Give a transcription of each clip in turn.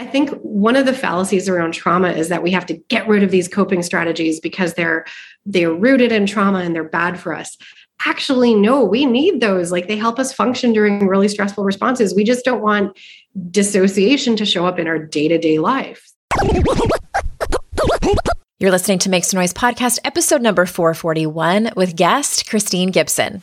I think one of the fallacies around trauma is that we have to get rid of these coping strategies because they're they're rooted in trauma and they're bad for us. Actually, no, we need those. Like they help us function during really stressful responses. We just don't want dissociation to show up in our day-to-day life. You're listening to Make Some Noise podcast, episode number 441 with guest Christine Gibson.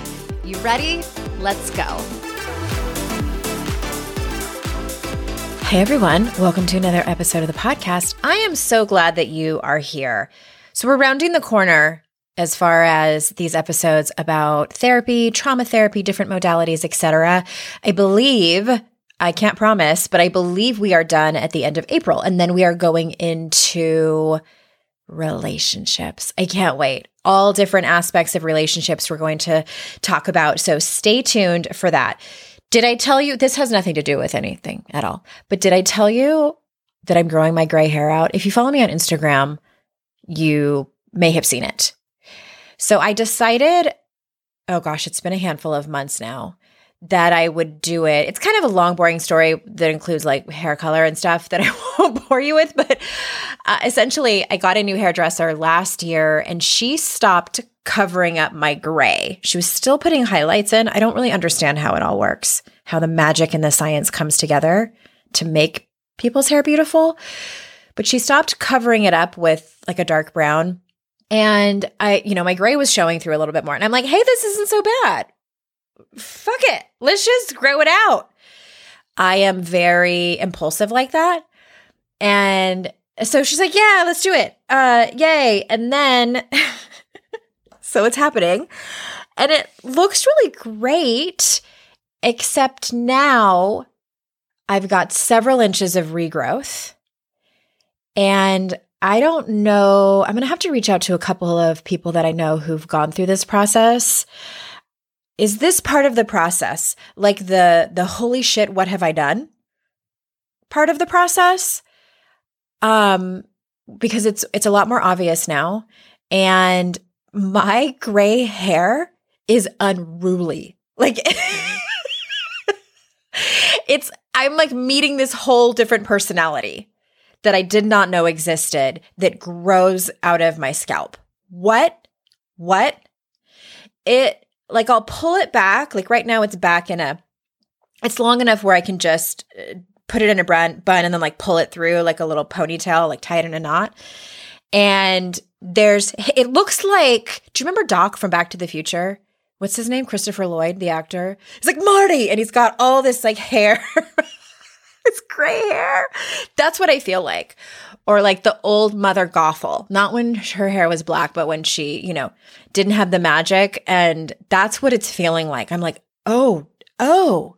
You ready? Let's go. Hey everyone, welcome to another episode of the podcast. I am so glad that you are here. So, we're rounding the corner as far as these episodes about therapy, trauma therapy, different modalities, etc. I believe I can't promise, but I believe we are done at the end of April and then we are going into relationships. I can't wait. All different aspects of relationships we're going to talk about. So stay tuned for that. Did I tell you this has nothing to do with anything at all? But did I tell you that I'm growing my gray hair out? If you follow me on Instagram, you may have seen it. So I decided, oh gosh, it's been a handful of months now that I would do it. It's kind of a long, boring story that includes like hair color and stuff that I won't bore you with. But uh, essentially, I got a new hairdresser last year and she stopped covering up my gray. She was still putting highlights in. I don't really understand how it all works, how the magic and the science comes together to make people's hair beautiful. But she stopped covering it up with like a dark brown. And I, you know, my gray was showing through a little bit more. And I'm like, hey, this isn't so bad fuck it. Let's just grow it out. I am very impulsive like that. And so she's like, yeah, let's do it. Uh, yay. And then, so it's happening. And it looks really great, except now I've got several inches of regrowth. And I don't know, I'm going to have to reach out to a couple of people that I know who've gone through this process is this part of the process? Like the the holy shit what have i done? Part of the process? Um because it's it's a lot more obvious now. And my gray hair is unruly. Like it's i'm like meeting this whole different personality that i did not know existed that grows out of my scalp. What? What? It like I'll pull it back. Like right now, it's back in a, it's long enough where I can just uh, put it in a bun, bun and then like pull it through like a little ponytail, like tie it in a knot. And there's, it looks like, do you remember Doc from Back to the Future? What's his name? Christopher Lloyd, the actor. He's like Marty, and he's got all this like hair. it's gray hair. That's what I feel like or like the old mother Gothel, not when her hair was black, but when she, you know, didn't have the magic. And that's what it's feeling like. I'm like, oh, oh,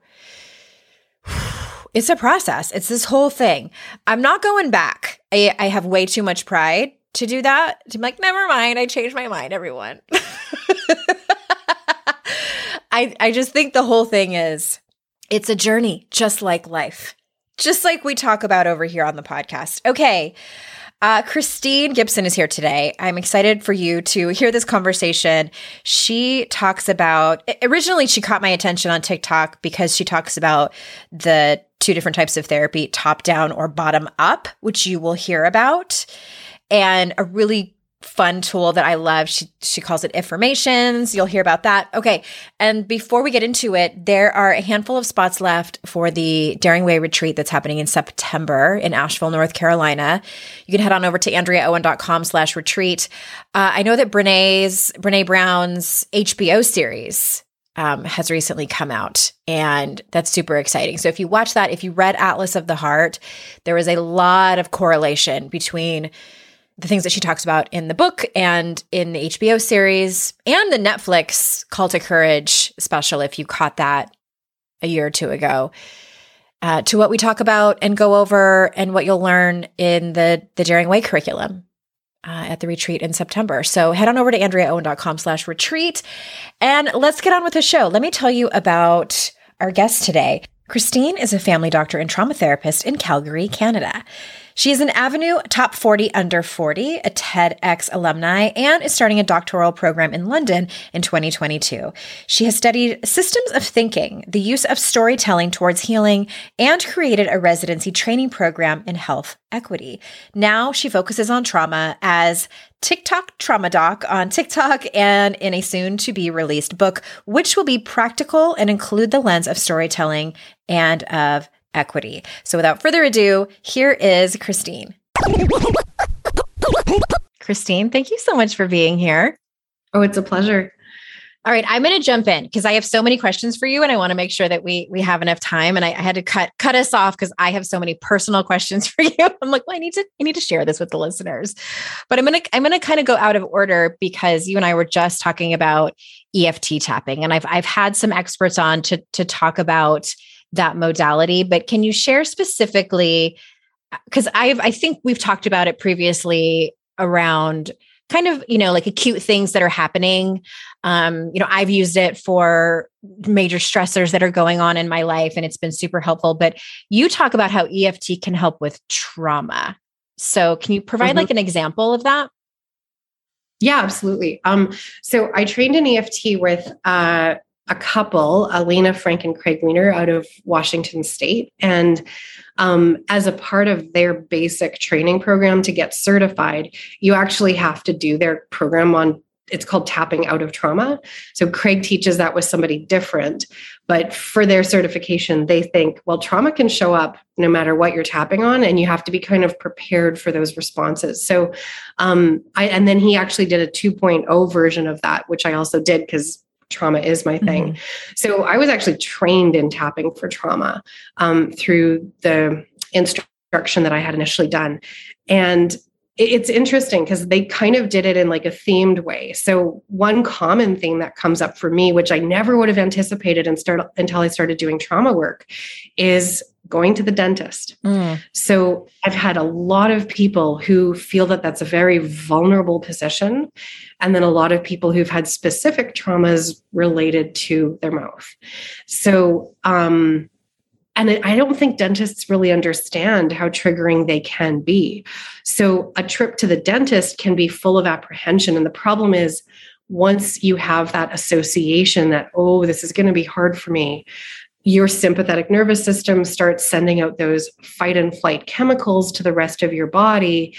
it's a process. It's this whole thing. I'm not going back. I, I have way too much pride to do that. To be like, never mind. I changed my mind, everyone. I, I just think the whole thing is it's a journey, just like life just like we talk about over here on the podcast. Okay. Uh, Christine Gibson is here today. I'm excited for you to hear this conversation. She talks about, originally, she caught my attention on TikTok because she talks about the two different types of therapy top down or bottom up, which you will hear about, and a really fun tool that I love. She she calls it affirmations. You'll hear about that. Okay. And before we get into it, there are a handful of spots left for the Daring Way retreat that's happening in September in Asheville, North Carolina. You can head on over to andreaowen.com slash retreat. Uh, I know that Brene's Brene Brown's HBO series um, has recently come out, and that's super exciting. So if you watch that, if you read Atlas of the Heart, there was a lot of correlation between the things that she talks about in the book and in the HBO series and the Netflix Call to Courage special, if you caught that a year or two ago, uh, to what we talk about and go over and what you'll learn in the, the Daring Way curriculum. Uh, at the retreat in September. So head on over to AndreaOwen.com slash retreat and let's get on with the show. Let me tell you about our guest today. Christine is a family doctor and trauma therapist in Calgary, Canada. She is an Avenue Top 40 Under 40, a TEDx alumni, and is starting a doctoral program in London in 2022. She has studied systems of thinking, the use of storytelling towards healing, and created a residency training program in health equity. Now she focuses on trauma as TikTok Trauma Doc on TikTok and in a soon to be released book, which will be practical and include the lens of storytelling and of equity. So without further ado, here is Christine. Christine, thank you so much for being here. Oh, it's a pleasure. All right, I'm going to jump in because I have so many questions for you, and I want to make sure that we we have enough time. And I, I had to cut cut us off because I have so many personal questions for you. I'm like, well, I need to I need to share this with the listeners, but I'm gonna I'm gonna kind of go out of order because you and I were just talking about EFT tapping, and I've I've had some experts on to to talk about that modality, but can you share specifically? Because I've, I think we've talked about it previously around kind of, you know, like acute things that are happening. Um, you know, I've used it for major stressors that are going on in my life and it's been super helpful. But you talk about how EFT can help with trauma. So can you provide mm-hmm. like an example of that? Yeah, absolutely. Um, so I trained in EFT with uh, a couple, Alina Frank and Craig Weiner out of Washington State. And um, as a part of their basic training program to get certified, you actually have to do their program on it's called tapping out of trauma. So Craig teaches that with somebody different, but for their certification, they think, well, trauma can show up no matter what you're tapping on, and you have to be kind of prepared for those responses. So, um, I and then he actually did a 2.0 version of that, which I also did because trauma is my thing. Mm-hmm. So I was actually trained in tapping for trauma um, through the instruction that I had initially done. And it's interesting because they kind of did it in like a themed way. So one common thing that comes up for me, which I never would have anticipated and start until I started doing trauma work, is going to the dentist. Mm. So I've had a lot of people who feel that that's a very vulnerable position. And then a lot of people who've had specific traumas related to their mouth. So, um, and I don't think dentists really understand how triggering they can be. So, a trip to the dentist can be full of apprehension. And the problem is, once you have that association that, oh, this is going to be hard for me, your sympathetic nervous system starts sending out those fight and flight chemicals to the rest of your body.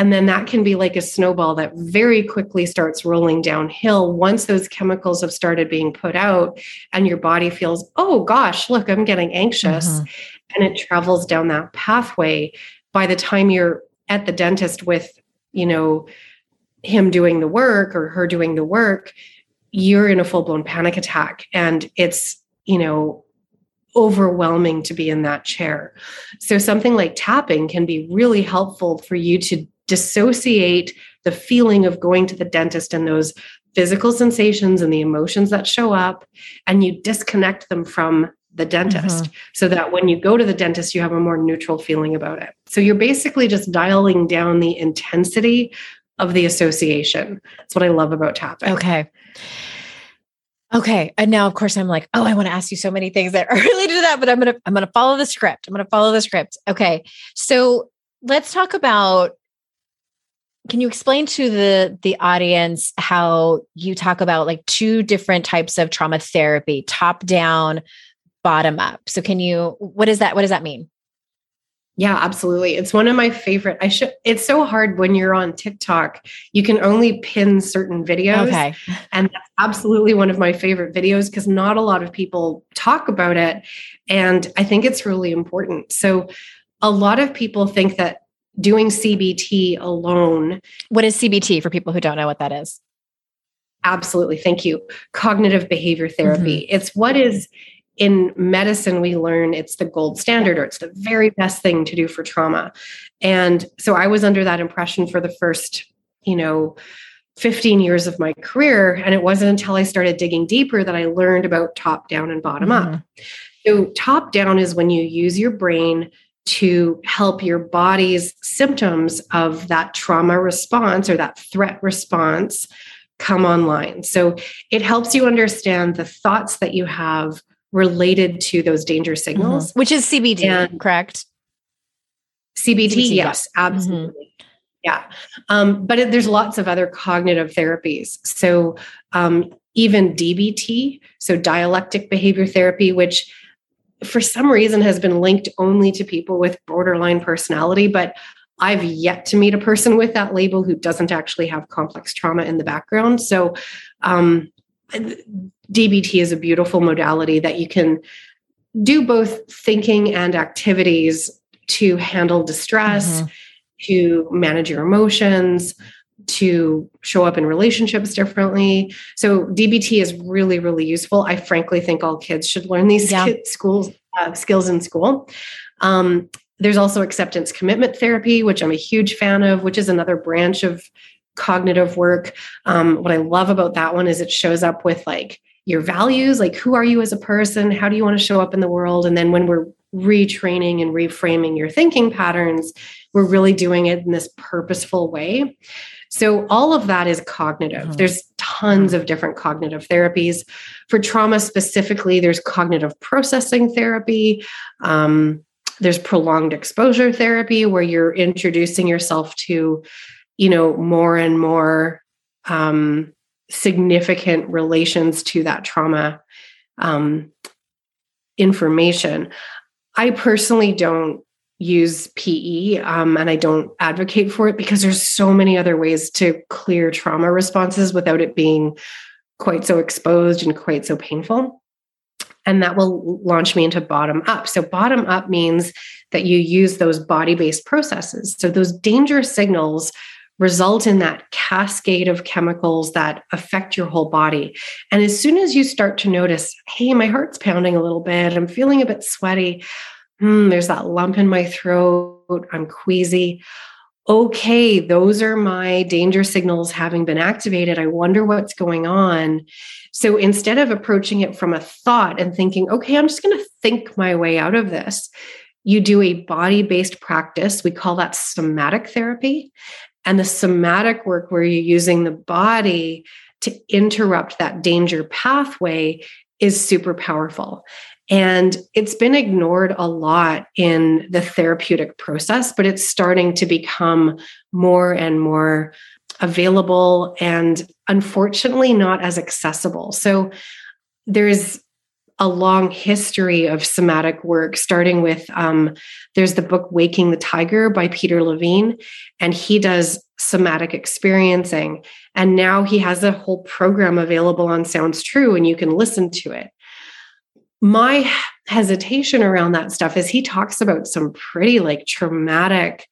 And then that can be like a snowball that very quickly starts rolling downhill once those chemicals have started being put out and your body feels, oh gosh, look, I'm getting anxious. Mm-hmm. And it travels down that pathway. By the time you're at the dentist with, you know, him doing the work or her doing the work, you're in a full blown panic attack. And it's, you know, overwhelming to be in that chair. So, something like tapping can be really helpful for you to dissociate the feeling of going to the dentist and those physical sensations and the emotions that show up, and you disconnect them from the dentist mm-hmm. so that when you go to the dentist, you have a more neutral feeling about it. So, you're basically just dialing down the intensity of the association. That's what I love about tapping. Okay. Okay. And now of course I'm like, oh, I want to ask you so many things that are related to that, but I'm gonna I'm gonna follow the script. I'm gonna follow the script. Okay. So let's talk about can you explain to the the audience how you talk about like two different types of trauma therapy, top down, bottom up. So can you what is that what does that mean? Yeah, absolutely. It's one of my favorite. I should it's so hard when you're on TikTok. You can only pin certain videos. Okay. And that's absolutely one of my favorite videos because not a lot of people talk about it. And I think it's really important. So a lot of people think that doing CBT alone. What is CBT for people who don't know what that is? Absolutely. Thank you. Cognitive behavior therapy. Mm-hmm. It's what is in medicine, we learn it's the gold standard or it's the very best thing to do for trauma. And so I was under that impression for the first, you know, 15 years of my career. And it wasn't until I started digging deeper that I learned about top down and bottom mm-hmm. up. So, top down is when you use your brain to help your body's symptoms of that trauma response or that threat response come online. So, it helps you understand the thoughts that you have related to those danger signals, mm-hmm. which is CBT, and correct? CBT, CBT yes, yeah. Absolutely. Mm-hmm. Yeah. Um, but it, there's lots of other cognitive therapies. So um, even DBT, so dialectic behavior therapy, which for some reason has been linked only to people with borderline personality, but I've yet to meet a person with that label who doesn't actually have complex trauma in the background. So, um, DBT is a beautiful modality that you can do both thinking and activities to handle distress, mm-hmm. to manage your emotions, to show up in relationships differently. So DBT is really, really useful. I frankly think all kids should learn these yeah. schools uh, skills in school. Um, there's also acceptance commitment therapy, which I'm a huge fan of, which is another branch of cognitive work. Um, what I love about that one is it shows up with like your values, like who are you as a person? How do you want to show up in the world? And then when we're retraining and reframing your thinking patterns, we're really doing it in this purposeful way. So, all of that is cognitive. Mm-hmm. There's tons of different cognitive therapies. For trauma specifically, there's cognitive processing therapy. Um, there's prolonged exposure therapy where you're introducing yourself to, you know, more and more um, significant relations to that trauma um, information. I personally don't use PE um, and I don't advocate for it because there's so many other ways to clear trauma responses without it being quite so exposed and quite so painful. And that will launch me into bottom up. So, bottom up means that you use those body based processes. So, those danger signals result in that cascade of chemicals that affect your whole body. And as soon as you start to notice, hey, my heart's pounding a little bit, I'm feeling a bit sweaty, hmm, there's that lump in my throat, I'm queasy. Okay, those are my danger signals having been activated. I wonder what's going on. So instead of approaching it from a thought and thinking, okay, I'm just going to think my way out of this, you do a body based practice. We call that somatic therapy. And the somatic work where you're using the body to interrupt that danger pathway is super powerful. And it's been ignored a lot in the therapeutic process, but it's starting to become more and more available and unfortunately not as accessible. So there's a long history of somatic work, starting with um, there's the book Waking the Tiger by Peter Levine, and he does somatic experiencing. And now he has a whole program available on Sounds True, and you can listen to it. My hesitation around that stuff is he talks about some pretty like traumatic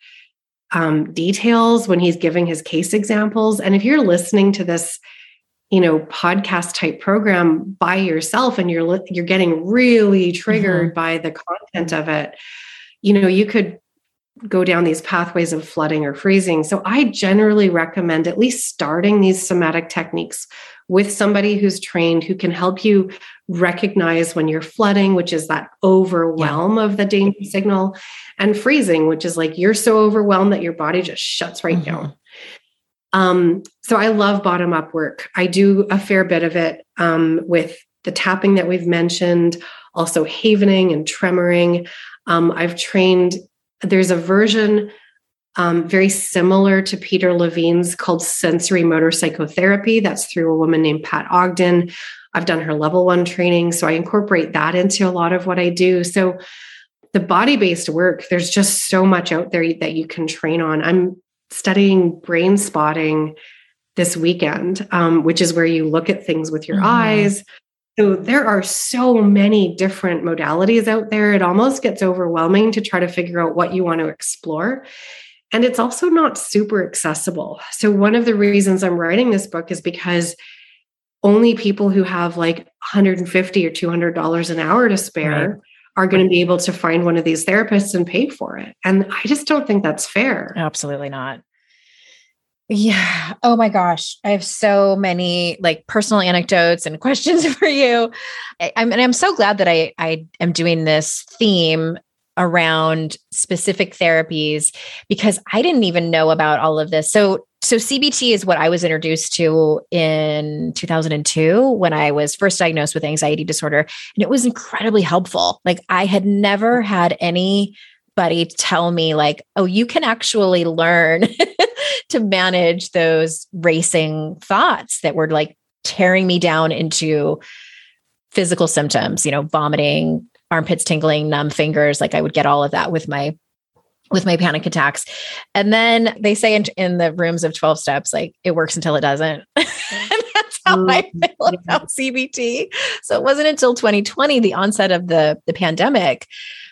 um, details when he's giving his case examples. And if you're listening to this, you know podcast type program by yourself and you're you're getting really triggered mm-hmm. by the content of it you know you could go down these pathways of flooding or freezing so i generally recommend at least starting these somatic techniques with somebody who's trained who can help you recognize when you're flooding which is that overwhelm yeah. of the danger signal and freezing which is like you're so overwhelmed that your body just shuts right mm-hmm. down um, so I love bottom up work. I do a fair bit of it um, with the tapping that we've mentioned, also havening and tremoring. Um, I've trained, there's a version um, very similar to Peter Levine's called sensorimotor psychotherapy. That's through a woman named Pat Ogden. I've done her level one training. So I incorporate that into a lot of what I do. So the body based work, there's just so much out there that you can train on. I'm studying brain spotting this weekend, um, which is where you look at things with your mm-hmm. eyes. So there are so many different modalities out there. It almost gets overwhelming to try to figure out what you want to explore. And it's also not super accessible. So, one of the reasons I'm writing this book is because only people who have like 150 or 200 dollars an hour to spare right. are going to be able to find one of these therapists and pay for it. And I just don't think that's fair. Absolutely not. Yeah. Oh my gosh. I have so many like personal anecdotes and questions for you. I, am and I'm so glad that I I am doing this theme around specific therapies because I didn't even know about all of this. So so CBT is what I was introduced to in 2002 when I was first diagnosed with anxiety disorder and it was incredibly helpful. Like I had never had anybody tell me like, "Oh, you can actually learn to manage those racing thoughts that were like tearing me down into physical symptoms, you know, vomiting, armpits tingling, numb fingers. Like I would get all of that with my with my panic attacks. And then they say in, in the rooms of 12 steps, like it works until it doesn't. and that's how I mm-hmm. feel about CBT. So it wasn't until 2020, the onset of the, the pandemic,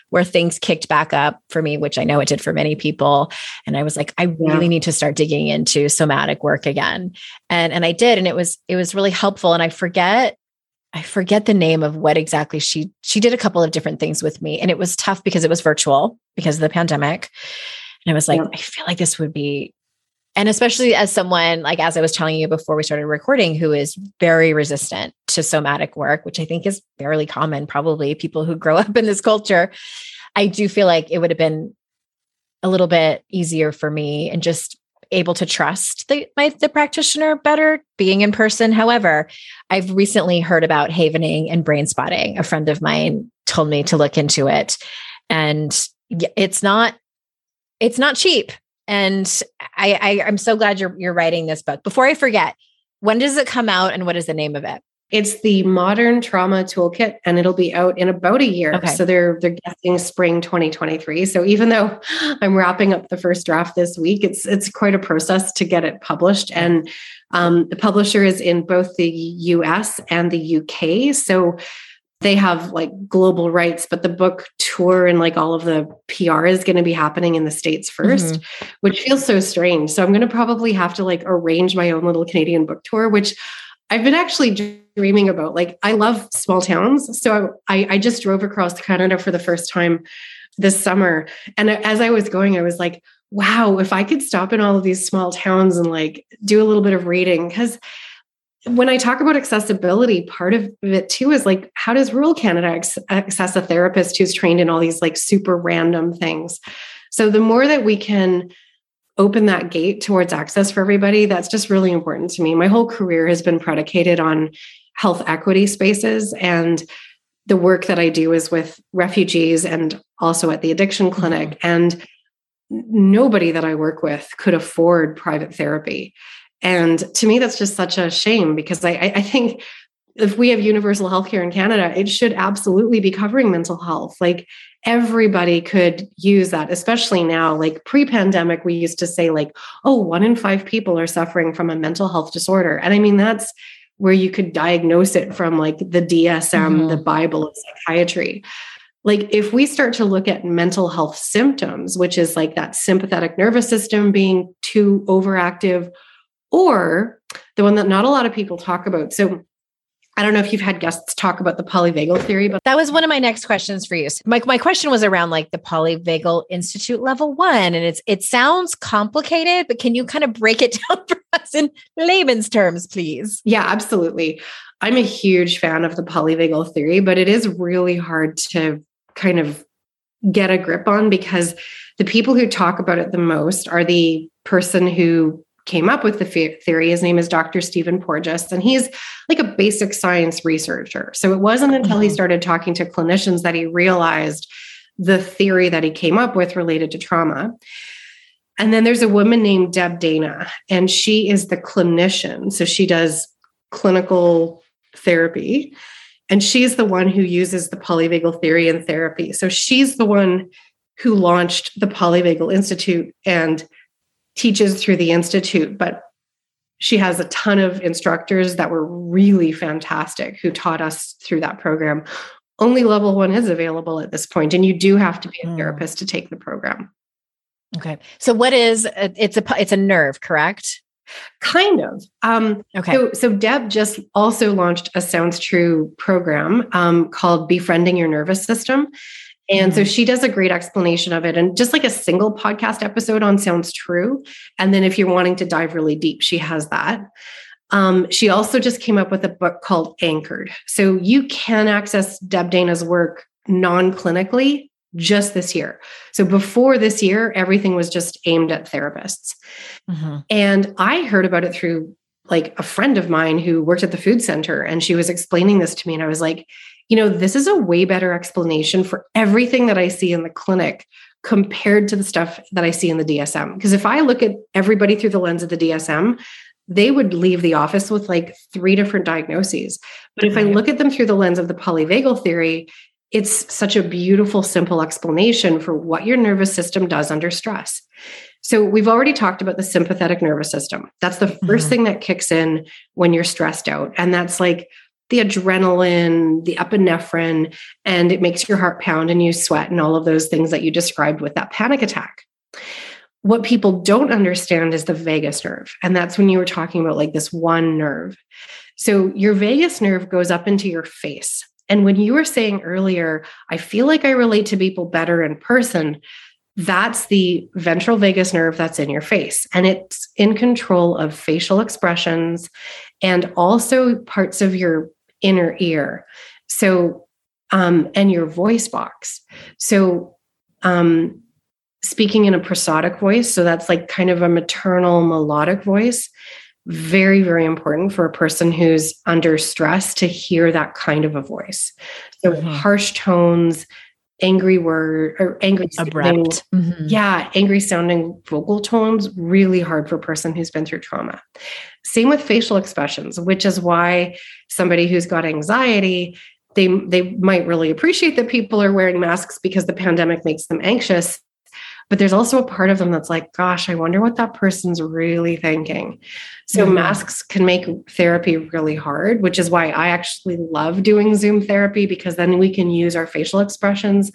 where things kicked back up for me, which I know it did for many people. And I was like, I really yeah. need to start digging into somatic work again. And and I did. And it was it was really helpful. And I forget I forget the name of what exactly she she did a couple of different things with me. And it was tough because it was virtual because of the pandemic. And I was like, yeah. I feel like this would be and especially as someone like as i was telling you before we started recording who is very resistant to somatic work which i think is fairly common probably people who grow up in this culture i do feel like it would have been a little bit easier for me and just able to trust the my the practitioner better being in person. However i've recently heard about havening and brain spotting. A friend of mine told me to look into it. And it's not it's not cheap and I, I I'm so glad you're you're writing this book. Before I forget, when does it come out and what is the name of it? It's the Modern Trauma Toolkit, and it'll be out in about a year. Okay. So they're they're guessing spring 2023. So even though I'm wrapping up the first draft this week, it's it's quite a process to get it published. And um, the publisher is in both the US and the UK. So they have like global rights, but the book tour and like all of the PR is going to be happening in the States 1st mm-hmm. which feels so strange. So I'm going to probably have to like arrange my own little Canadian book tour, which I've been actually dreaming about. Like, I love small towns. So I, I just drove across Canada for the first time this summer. And as I was going, I was like, wow, if I could stop in all of these small towns and like do a little bit of reading, because when I talk about accessibility, part of it too is like, how does rural Canada access a therapist who's trained in all these like super random things? So the more that we can open that gate towards access for everybody, that's just really important to me. My whole career has been predicated on health equity spaces and the work that I do is with refugees and also at the addiction clinic. Mm-hmm. And nobody that I work with could afford private therapy. And to me, that's just such a shame because I, I think if we have universal healthcare in Canada, it should absolutely be covering mental health. Like everybody could use that, especially now. Like pre pandemic, we used to say, like, oh, one in five people are suffering from a mental health disorder. And I mean, that's where you could diagnose it from like the DSM, mm-hmm. the Bible of psychiatry. Like, if we start to look at mental health symptoms, which is like that sympathetic nervous system being too overactive or the one that not a lot of people talk about. So I don't know if you've had guests talk about the polyvagal theory, but that was one of my next questions for you. My, my question was around like the polyvagal institute level one. And it's it sounds complicated, but can you kind of break it down for us in layman's terms, please? Yeah, absolutely. I'm a huge fan of the polyvagal theory, but it is really hard to kind of get a grip on because the people who talk about it the most are the person who came up with the theory. His name is Dr. Stephen Porges, and he's like a basic science researcher. So it wasn't until he mm-hmm. started talking to clinicians that he realized the theory that he came up with related to trauma. And then there's a woman named Deb Dana, and she is the clinician. So she does clinical therapy, and she's the one who uses the polyvagal theory in therapy. So she's the one who launched the Polyvagal Institute and teaches through the Institute, but she has a ton of instructors that were really fantastic who taught us through that program. Only level one is available at this point, and you do have to be a hmm. therapist to take the program. Okay. So what is it's a it's a nerve, correct? Kind of. Um, Okay. So, so Deb just also launched a Sounds True program um, called Befriending Your Nervous System. And so Mhm. she does a great explanation of it and just like a single podcast episode on Sounds True. And then if you're wanting to dive really deep, she has that. Um, she also just came up with a book called Anchored. So you can access Deb Dana's work non clinically just this year. So before this year, everything was just aimed at therapists. Mhm. And I heard about it through like a friend of mine who worked at the food center and she was explaining this to me. And I was like, you know, this is a way better explanation for everything that I see in the clinic compared to the stuff that I see in the DSM. Because if I look at everybody through the lens of the DSM, they would leave the office with like three different diagnoses. But if I look at them through the lens of the polyvagal theory, it's such a beautiful, simple explanation for what your nervous system does under stress. So, we've already talked about the sympathetic nervous system. That's the 1st Mhm. thing that kicks in when you're stressed out. And that's like the adrenaline, the epinephrine, and it makes your heart pound and you sweat and all of those things that you described with that panic attack. What people don't understand is the vagus nerve. And that's when you were talking about like this one nerve. So, your vagus nerve goes up into your face. And when you were saying earlier, I feel like I relate to people better in person, that's the ventral vagus nerve that's in your face. And it's in control of facial expressions and also parts of your inner ear. So, um, and your voice box. So, um, speaking in a prosodic voice, so that's like kind of a maternal melodic voice, very, very important for a person who's under stress to hear that kind of a voice. So, Mhm. harsh tones, angry word or angry sounding- Abrupt. Mhm. yeah, angry sounding vocal tones, really hard for a person who's been through trauma. Same with facial expressions, which is why somebody who's got anxiety, they, they might really appreciate that people are wearing masks because the pandemic makes them anxious. But there's also a part of them that's like, gosh, I wonder what that person's really thinking. So Mhm. masks can make therapy really hard, which is why I actually love doing Zoom therapy because then we can use our facial expressions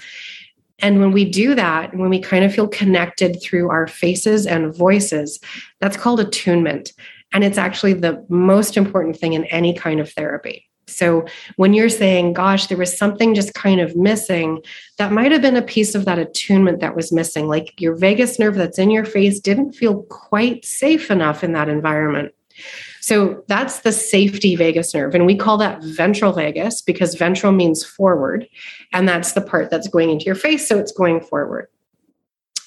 and when we do that, when we kind of feel connected through our faces and voices, that's called attunement. And it's actually the most important thing in any kind of therapy. So when you're saying, gosh, there was something just kind of missing, that might have been a piece of that attunement that was missing. Like your vagus nerve that's in your face didn't feel quite safe enough in that environment. So that's the safety vagus nerve. And we call that ventral vagus because ventral means forward. And that's the part that's going into your face. So it's going forward.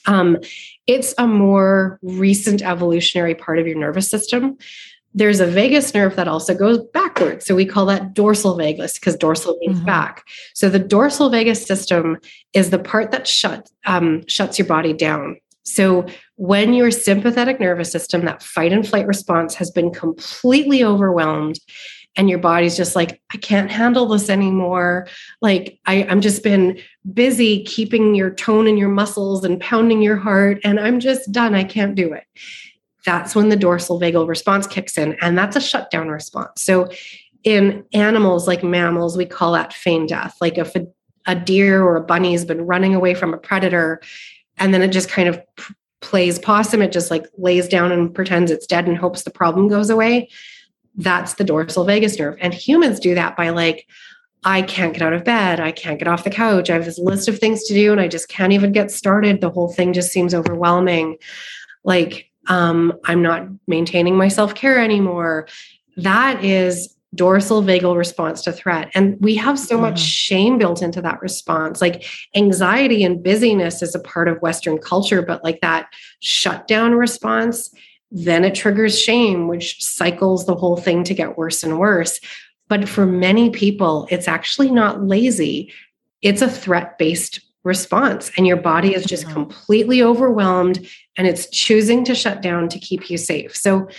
Um, it's a more recent evolutionary part of your nervous system. There's a vagus nerve that also goes backwards. So we call that dorsal vagus because dorsal means Mhm. back. So the dorsal vagus system is the part that shut, um, shuts your body down. So when your sympathetic nervous system, that fight and flight response, has been completely overwhelmed, and your body's just like, I can't handle this anymore. Like I, I'm just been busy keeping your tone in your muscles and pounding your heart, and I'm just done. I can't do it. That's when the dorsal vagal response kicks in, and that's a shutdown response. So in animals like mammals, we call that feign death. Like if a, a deer or a bunny has been running away from a predator, and then it just kind of p- plays possum, it just like lays down and pretends it's dead and hopes the problem goes away. That's the dorsal vagus nerve. And humans do that by like, I can't get out of bed. I can't get off the couch. I have this list of things to do and I just can't even get started. The whole thing just seems overwhelming. Like, um, I'm not maintaining my self care anymore. That is dorsal vagal response to threat. And we have so much Mhm. shame built into that response. Like anxiety and busyness is a part of Western culture, but like that shutdown response, then it triggers shame, which cycles the whole thing to get worse and worse. But for many people, it's actually not lazy, it's a threat based response. And your body is just completely overwhelmed and it's choosing to shut down to keep you safe. So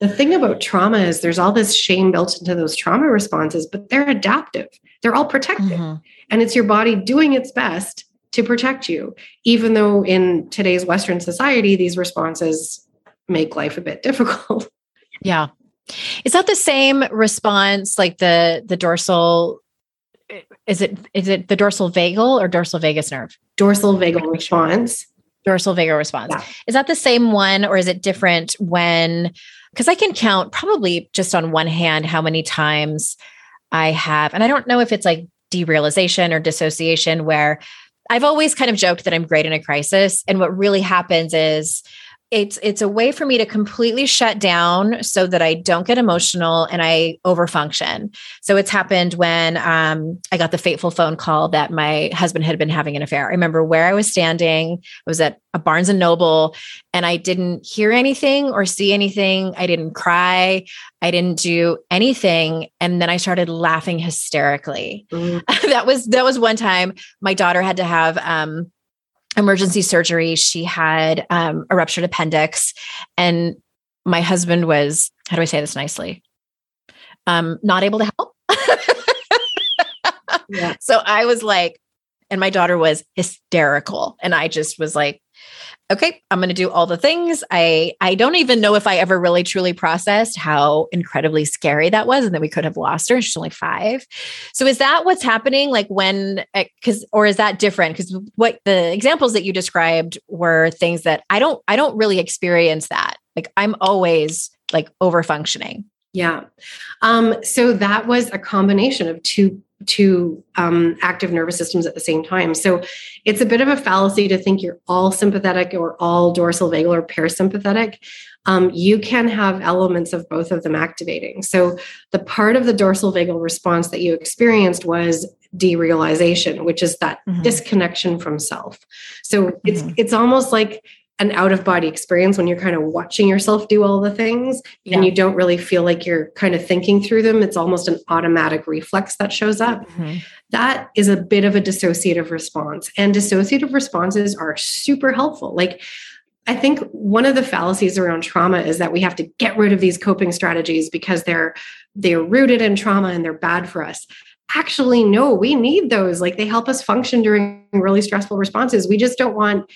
the thing about trauma is there's all this shame built into those trauma responses, but they're adaptive. They're all protective. Mhm. And it's your body doing its best to protect you, even though in today's Western society, these responses make life a bit difficult. Yeah. Is that the same response like the the dorsal is it is it the dorsal vagal or dorsal vagus nerve? Dorsal vagal response Dorsal vagal response. Yeah. Is that the same one or is it different when? Because I can count probably just on one hand how many times I have, and I don't know if it's like derealization or dissociation where I've always kind of joked that I'm great in a crisis. And what really happens is it's it's a way for me to completely shut down so that I don't get emotional and I overfunction. So it's happened when um, I got the fateful phone call that my husband had been having an affair. I remember where I was standing. I was at a Barnes and Noble, and I didn't hear anything or see anything. I didn't cry. I didn't do anything, and then I started laughing hysterically. Mm. that was that was one time my daughter had to have. Um, emergency surgery. She had um, a ruptured appendix, and my husband was how do I say this nicely? Um, not able to help. yeah. So I was like, and my daughter was hysterical, and I just was like, okay, I'm going to do all the things. I I don't even know if I ever really truly processed how incredibly scary that was and that we could have lost her. She's only 5. So is that what's happening like when eh, cuz or is that different cuz what the examples that you described were things that I don't I don't really experience that. Like I'm always like over functioning. Yeah. Um so that was a combination of two two um, active nervous systems at the same time. So it's a bit of a fallacy to think you're all sympathetic or all dorsal vagal or parasympathetic. Um, you can have elements of both of them activating. So the part of the dorsal vagal response that you experienced was derealization, which is that mm-hmm. disconnection from self. So mm-hmm. it's it's almost like an out of body experience when you're kind of watching yourself do all the things yeah. and you don't really feel like you're kind of thinking through them. It's almost an automatic reflex that shows up. Mm-hmm. That is a bit of a dissociative response. And dissociative responses are super helpful. Like, I think one of the fallacies around trauma is that we have to get rid of these coping strategies because they're they're rooted in trauma and they're bad for us actually no we need those like they help us function during really stressful responses we just don't want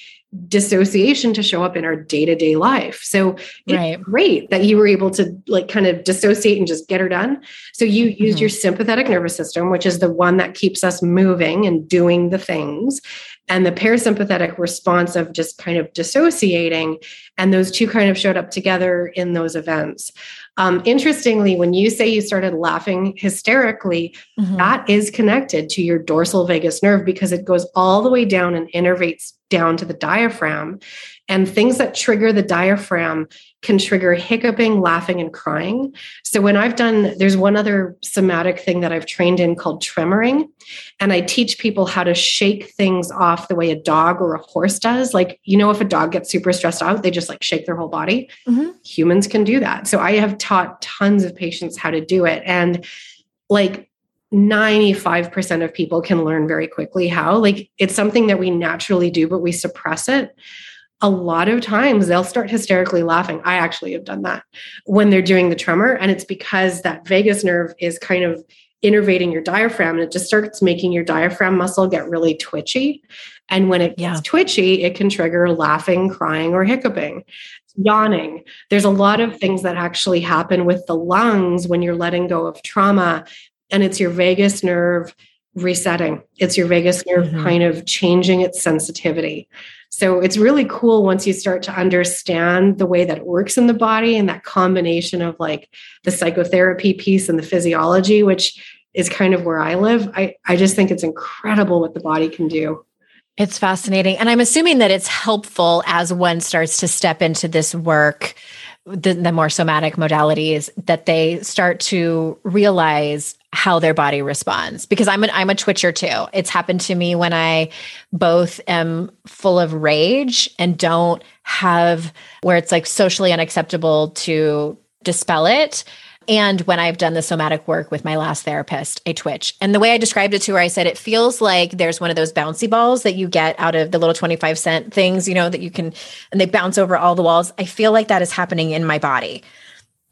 dissociation to show up in our day-to-day life so right. great that you were able to like kind of dissociate and just get her done so you used mm-hmm. your sympathetic nervous system which is the one that keeps us moving and doing the things and the parasympathetic response of just kind of dissociating and those two kind of showed up together in those events um, interestingly, when you say you started laughing hysterically, mm-hmm. that is connected to your dorsal vagus nerve because it goes all the way down and innervates down to the diaphragm. And things that trigger the diaphragm can trigger hiccuping, laughing, and crying. So when I've done, there's one other somatic thing that I've trained in called tremoring. And I teach people how to shake things off the way a dog or a horse does. Like, you know, if a dog gets super stressed out, they just like shake their whole body. Mm-hmm. Humans can do that. So I have taught tons of patients how to do it. And like 95% of people can learn very quickly how. Like it's something that we naturally do, but we suppress it. A lot of times they'll start hysterically laughing. I actually have done that when they're doing the tremor. And it's because that vagus nerve is kind of innervating your diaphragm and it just starts making your diaphragm muscle get really twitchy. And when it gets yeah. twitchy, it can trigger laughing, crying, or hiccuping yawning. There's a lot of things that actually happen with the lungs when you're letting go of trauma and it's your vagus nerve resetting. It's your vagus nerve mm-hmm. kind of changing its sensitivity. So it's really cool once you start to understand the way that it works in the body and that combination of like the psychotherapy piece and the physiology, which is kind of where I live. I, I just think it's incredible what the body can do. It's fascinating. And I'm assuming that it's helpful as one starts to step into this work the, the more somatic modalities that they start to realize how their body responds because I'm an I'm a twitcher too. It's happened to me when I both am full of rage and don't have where it's like socially unacceptable to dispel it and when I've done the somatic work with my last therapist, a twitch. And the way I described it to her, I said, it feels like there's one of those bouncy balls that you get out of the little 25 cent things, you know, that you can, and they bounce over all the walls. I feel like that is happening in my body.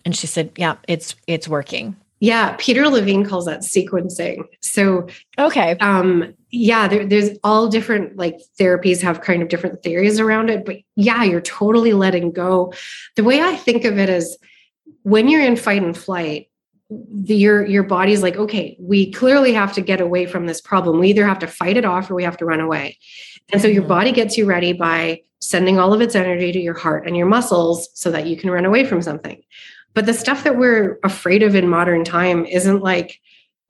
And she said, yeah, it's, it's working. Yeah. Peter Levine calls that sequencing. So, okay. Um, yeah, there, there's all different like therapies have kind of different theories around it, but yeah, you're totally letting go. The way I think of it is, when you're in fight and flight, the, your your body's like, okay, we clearly have to get away from this problem. We either have to fight it off or we have to run away. And so your mm-hmm. body gets you ready by sending all of its energy to your heart and your muscles so that you can run away from something. But the stuff that we're afraid of in modern time isn't like,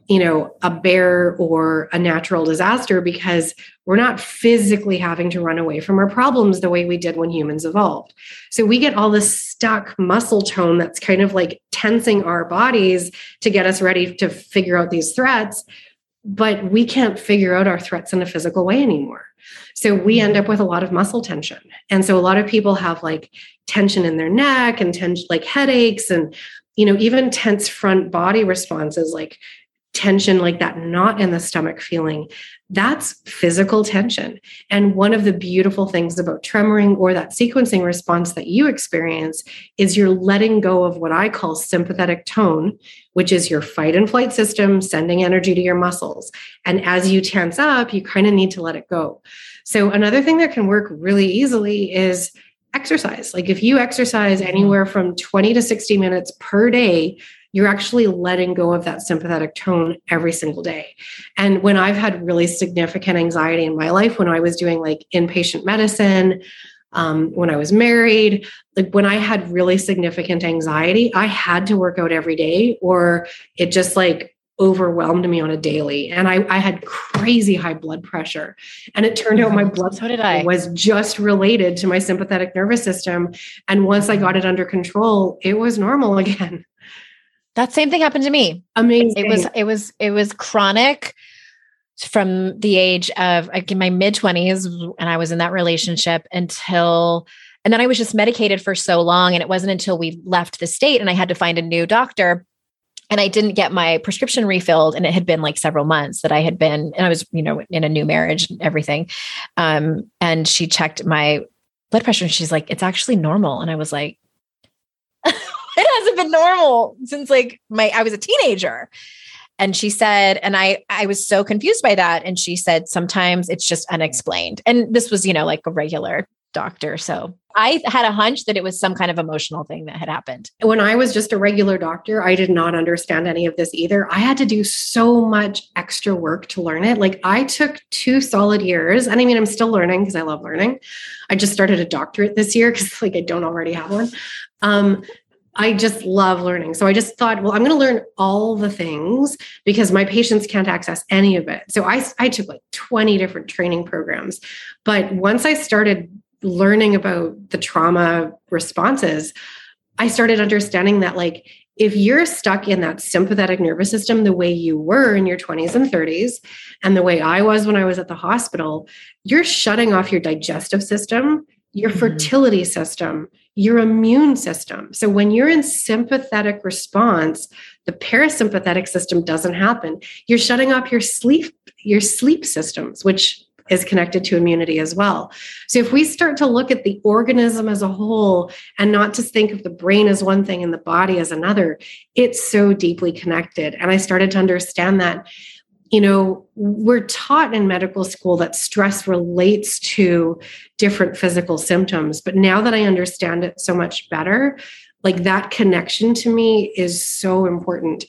you know, a bear or a natural disaster because we're not physically having to run away from our problems the way we did when humans evolved. So we get all this stuck muscle tone that's kind of like tensing our bodies to get us ready to figure out these threats, but we can't figure out our threats in a physical way anymore. So we end up with a lot of muscle tension. And so a lot of people have like tension in their neck and tension like headaches and you know even tense front body responses like tension like that knot in the stomach feeling that's physical tension. And one of the beautiful things about tremoring or that sequencing response that you experience is you're letting go of what i call sympathetic tone which is your fight and flight system sending energy to your muscles. And as you tense up you kind of need to let it go. So another thing that can work really easily is exercise. Like if you exercise mm-hmm. anywhere from 20 to 60 minutes per day you're actually letting go of that sympathetic tone every single day. And when I've had really significant anxiety in my life, when I was doing like inpatient medicine, um, when I was married, like when I had really significant anxiety, I had to work out every day or it just like overwhelmed me on a daily. And I, I had crazy high blood pressure. And it turned out my blood so did I. was just related to my sympathetic nervous system. And once I got it under control, it was normal again. That same thing happened to me. Amazing. It was it was it was chronic from the age of like in my mid 20s and I was in that relationship until and then I was just medicated for so long and it wasn't until we left the state and I had to find a new doctor and I didn't get my prescription refilled and it had been like several months that I had been and I was you know in a new marriage and everything um and she checked my blood pressure and she's like it's actually normal and I was like it hasn't been normal since like my I was a teenager. And she said, and I I was so confused by that. And she said, sometimes it's just unexplained. And this was, you know, like a regular doctor. So I had a hunch that it was some kind of emotional thing that had happened. When I was just a regular doctor, I did not understand any of this either. I had to do so much extra work to learn it. Like I took two solid years, and I mean, I'm still learning because I love learning. I just started a doctorate this year because like I don't already have one. Um, I just love learning. So I just thought, well, I'm going to learn all the things because my patients can't access any of it. So I, I took like 20 different training programs. But once I started learning about the trauma responses, I started understanding that, like, if you're stuck in that sympathetic nervous system the way you were in your 20s and 30s, and the way I was when I was at the hospital, you're shutting off your digestive system, your mm-hmm. fertility system, your immune system. So when you're in sympathetic response, the parasympathetic system doesn't happen. You're shutting off your sleep your sleep systems, which is connected to immunity as well. So if we start to look at the organism as a whole and not just think of the brain as one thing and the body as another, it's so deeply connected. And I started to understand that you know, we're taught in medical school that stress relates to different physical symptoms. But now that I understand it so much better, like that connection to me is so important.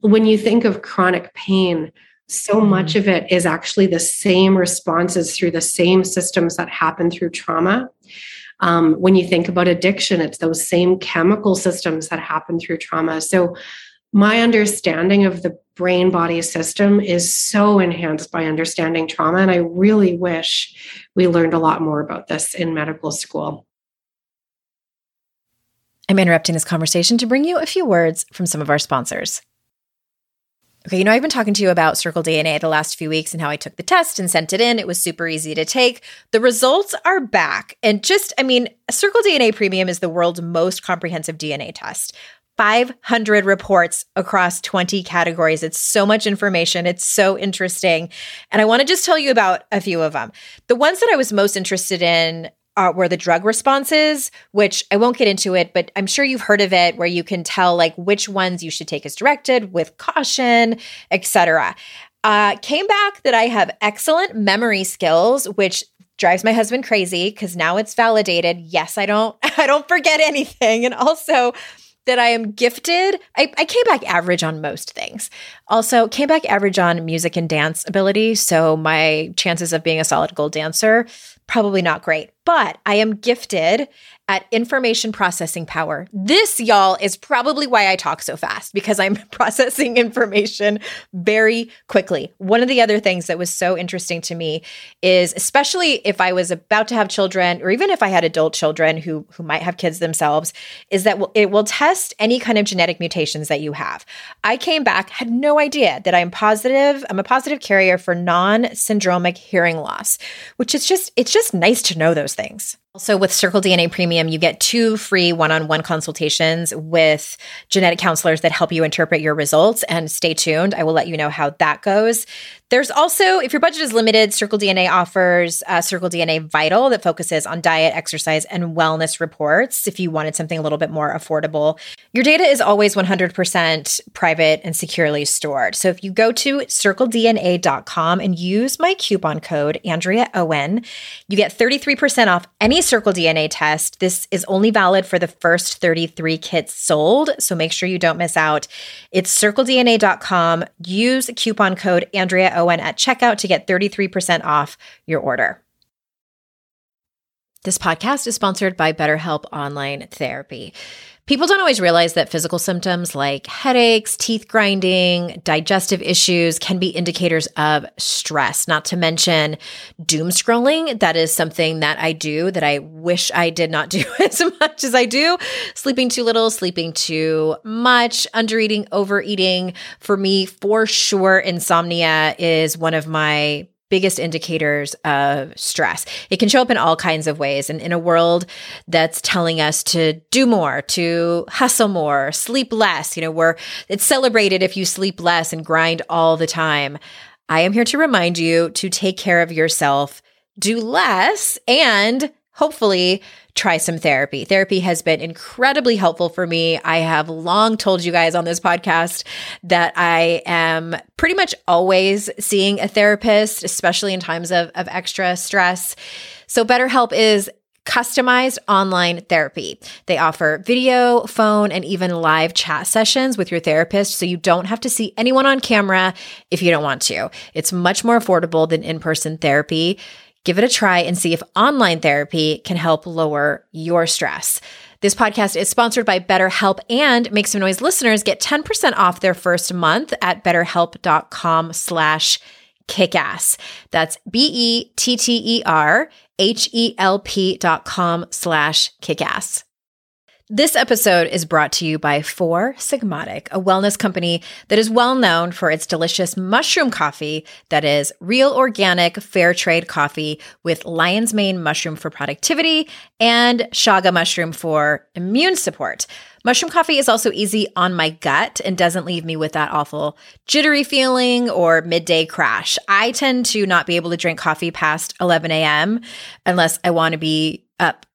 When you think of chronic pain, so mm-hmm. much of it is actually the same responses through the same systems that happen through trauma. Um, when you think about addiction, it's those same chemical systems that happen through trauma. So my understanding of the brain body system is so enhanced by understanding trauma. And I really wish we learned a lot more about this in medical school. I'm interrupting this conversation to bring you a few words from some of our sponsors. Okay, you know, I've been talking to you about Circle DNA the last few weeks and how I took the test and sent it in. It was super easy to take. The results are back. And just, I mean, Circle DNA Premium is the world's most comprehensive DNA test. 500 reports across 20 categories. It's so much information. It's so interesting. And I want to just tell you about a few of them. The ones that I was most interested in uh, were the drug responses, which I won't get into it, but I'm sure you've heard of it, where you can tell like which ones you should take as directed with caution, etc. Uh, came back that I have excellent memory skills, which drives my husband crazy because now it's validated. Yes, I don't I don't forget anything, and also that I am gifted. I, I, came back average on most things. Also, came back average on music and dance ability. So my chances of being a solid gold dancer probably not great, but I am gifted at information processing power. This, y'all, is probably why I talk so fast because I'm processing information very quickly. One of the other things that was so interesting to me is especially if I was about to have children or even if I had adult children who who might have kids themselves is that it will test any kind of genetic mutations that you have. I came back had no idea that I'm positive, I'm a positive carrier for non-syndromic hearing loss, which is just it's just nice to know those things. Also, with Circle DNA Premium, you get two free one on one consultations with genetic counselors that help you interpret your results. And stay tuned, I will let you know how that goes. There's also, if your budget is limited, Circle DNA offers uh, Circle DNA Vital that focuses on diet, exercise, and wellness reports if you wanted something a little bit more affordable. Your data is always 100% private and securely stored. So if you go to circledna.com and use my coupon code, Andrea Owen, you get 33% off any Circle DNA test. This is only valid for the first 33 kits sold. So make sure you don't miss out. It's circledna.com. Use coupon code Andrea Owen at checkout to get 33% off your order. This podcast is sponsored by BetterHelp Online Therapy. People don't always realize that physical symptoms like headaches, teeth grinding, digestive issues can be indicators of stress, not to mention doom scrolling. That is something that I do that I wish I did not do as much as I do. Sleeping too little, sleeping too much, undereating, overeating. For me, for sure, insomnia is one of my biggest indicators of stress. It can show up in all kinds of ways. And in a world that's telling us to do more, to hustle more, sleep less, you know, where it's celebrated if you sleep less and grind all the time. I am here to remind you to take care of yourself, do less, and hopefully try some therapy. Therapy has been incredibly helpful for me. I have long told you guys on this podcast that I am pretty much always seeing a therapist, especially in times of, of extra stress. So, BetterHelp is customized online therapy. They offer video, phone, and even live chat sessions with your therapist so you don't have to see anyone on camera if you don't want to. It's much more affordable than in person therapy. Give it a try and see if online therapy can help lower your stress. This podcast is sponsored by BetterHelp and Make Some Noise listeners get 10% off their first month at betterhelp.com slash kickass. That's B-E-T-T-E-R H-E-L-P dot com slash kickass. This episode is brought to you by Four Sigmatic, a wellness company that is well known for its delicious mushroom coffee that is real organic fair trade coffee with lion's mane mushroom for productivity and chaga mushroom for immune support. Mushroom coffee is also easy on my gut and doesn't leave me with that awful jittery feeling or midday crash. I tend to not be able to drink coffee past 11 a.m. unless I want to be up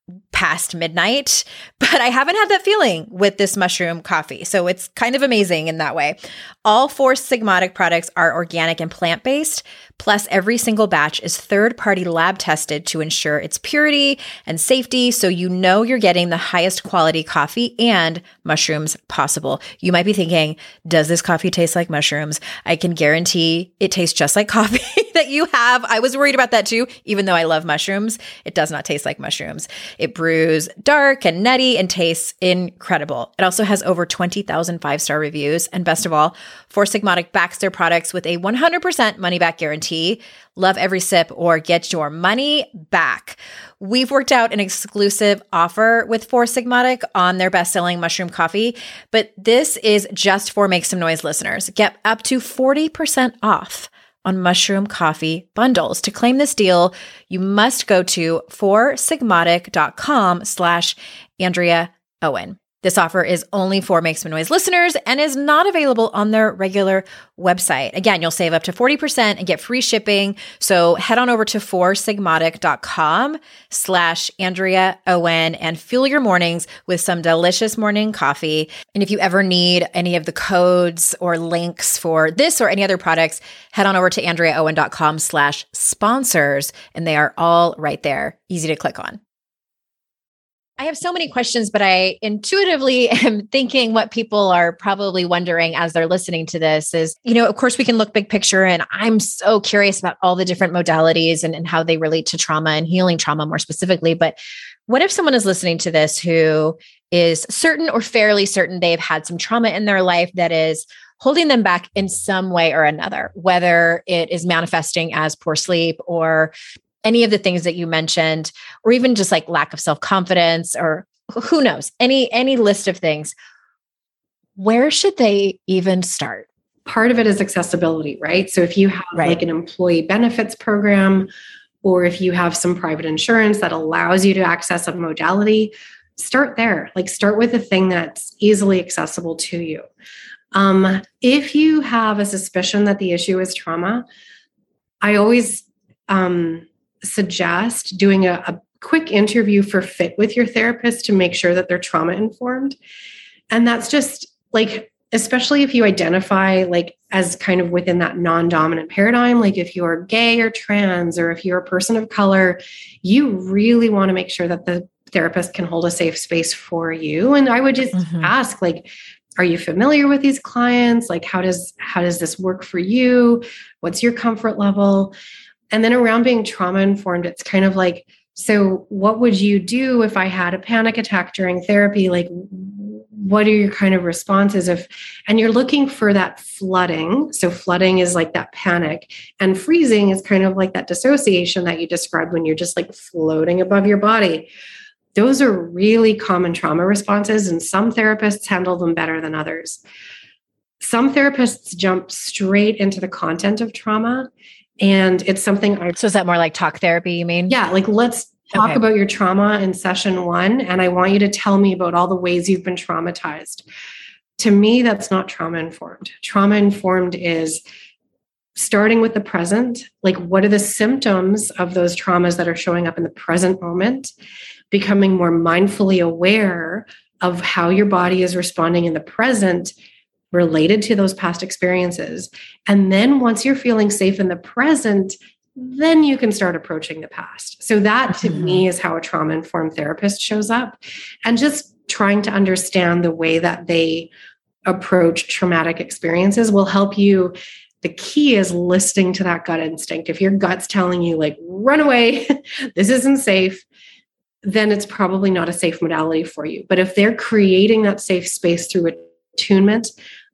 past midnight, but I haven't had that feeling with this mushroom coffee. So it's kind of amazing in that way. All Four Sigmatic products are organic and plant based, Plus, every single batch is third party lab tested to ensure its purity and safety so you know you're getting the highest quality coffee and mushrooms possible. You might be thinking, does this coffee taste like mushrooms? I can guarantee it tastes just like coffee that you have. I was worried about that too, even though I love mushrooms. It does not taste like mushrooms. It brews dark and nutty and tastes incredible. It also has over 20,000 five star reviews. And best of all, Four Sigmatic backs their products with a 100% money back guarantee love every sip or get your money back. We've worked out an exclusive offer with Four Sigmatic on their best selling mushroom coffee, but this is just for Make Some Noise listeners. Get up to 40% off on mushroom coffee bundles. To claim this deal, you must go to foursigmatic.com slash Andrea Owen. This offer is only for Make Some Noise listeners and is not available on their regular website. Again, you'll save up to 40% and get free shipping. So head on over to foursigmatic.com slash Andrea Owen and fuel your mornings with some delicious morning coffee. And if you ever need any of the codes or links for this or any other products, head on over to AndreaOwen.com slash sponsors and they are all right there. Easy to click on. I have so many questions, but I intuitively am thinking what people are probably wondering as they're listening to this is, you know, of course, we can look big picture, and I'm so curious about all the different modalities and, and how they relate to trauma and healing trauma more specifically. But what if someone is listening to this who is certain or fairly certain they've had some trauma in their life that is holding them back in some way or another, whether it is manifesting as poor sleep or any of the things that you mentioned, or even just like lack of self confidence, or who knows, any any list of things. Where should they even start? Part of it is accessibility, right? So if you have right. like an employee benefits program, or if you have some private insurance that allows you to access a modality, start there. Like start with a thing that's easily accessible to you. Um, if you have a suspicion that the issue is trauma, I always um, suggest doing a, a quick interview for fit with your therapist to make sure that they're trauma informed. And that's just like, especially if you identify like as kind of within that non dominant paradigm, like if you're gay or trans, or if you're a person of color, you really want to make sure that the therapist can hold a safe space for you. And I would just mm-hmm. ask, like, are you familiar with these clients like how does how does this work for you what's your comfort level and then around being trauma informed it's kind of like so what would you do if i had a panic attack during therapy? Like what are your kind of responses if and you're looking for that flooding. So flooding is like that panic and freezing is kind of like that dissociation that you described when you're just like floating above your body. Those are really common trauma responses, and some therapists handle them better than others. Some therapists jump straight into the content of trauma, and it's something I. So, is that more like talk therapy, you mean? Yeah, like let's talk okay. about your trauma in session one, and I want you to tell me about all the ways you've been traumatized. To me, that's not trauma informed. Trauma informed is starting with the present like what are the symptoms of those traumas that are showing up in the present moment becoming more mindfully aware of how your body is responding in the present related to those past experiences. And then once you're feeling safe in the present, then you can start approaching the past. So, that to mm-hmm. me is how a trauma informed therapist shows up. And just trying to understand the way that they approach traumatic experiences will help you. The key is listening to that gut instinct. If your gut's telling you, like, run away, this isn't safe, then it's probably not a safe modality for you. But if they're creating that safe space through attunement,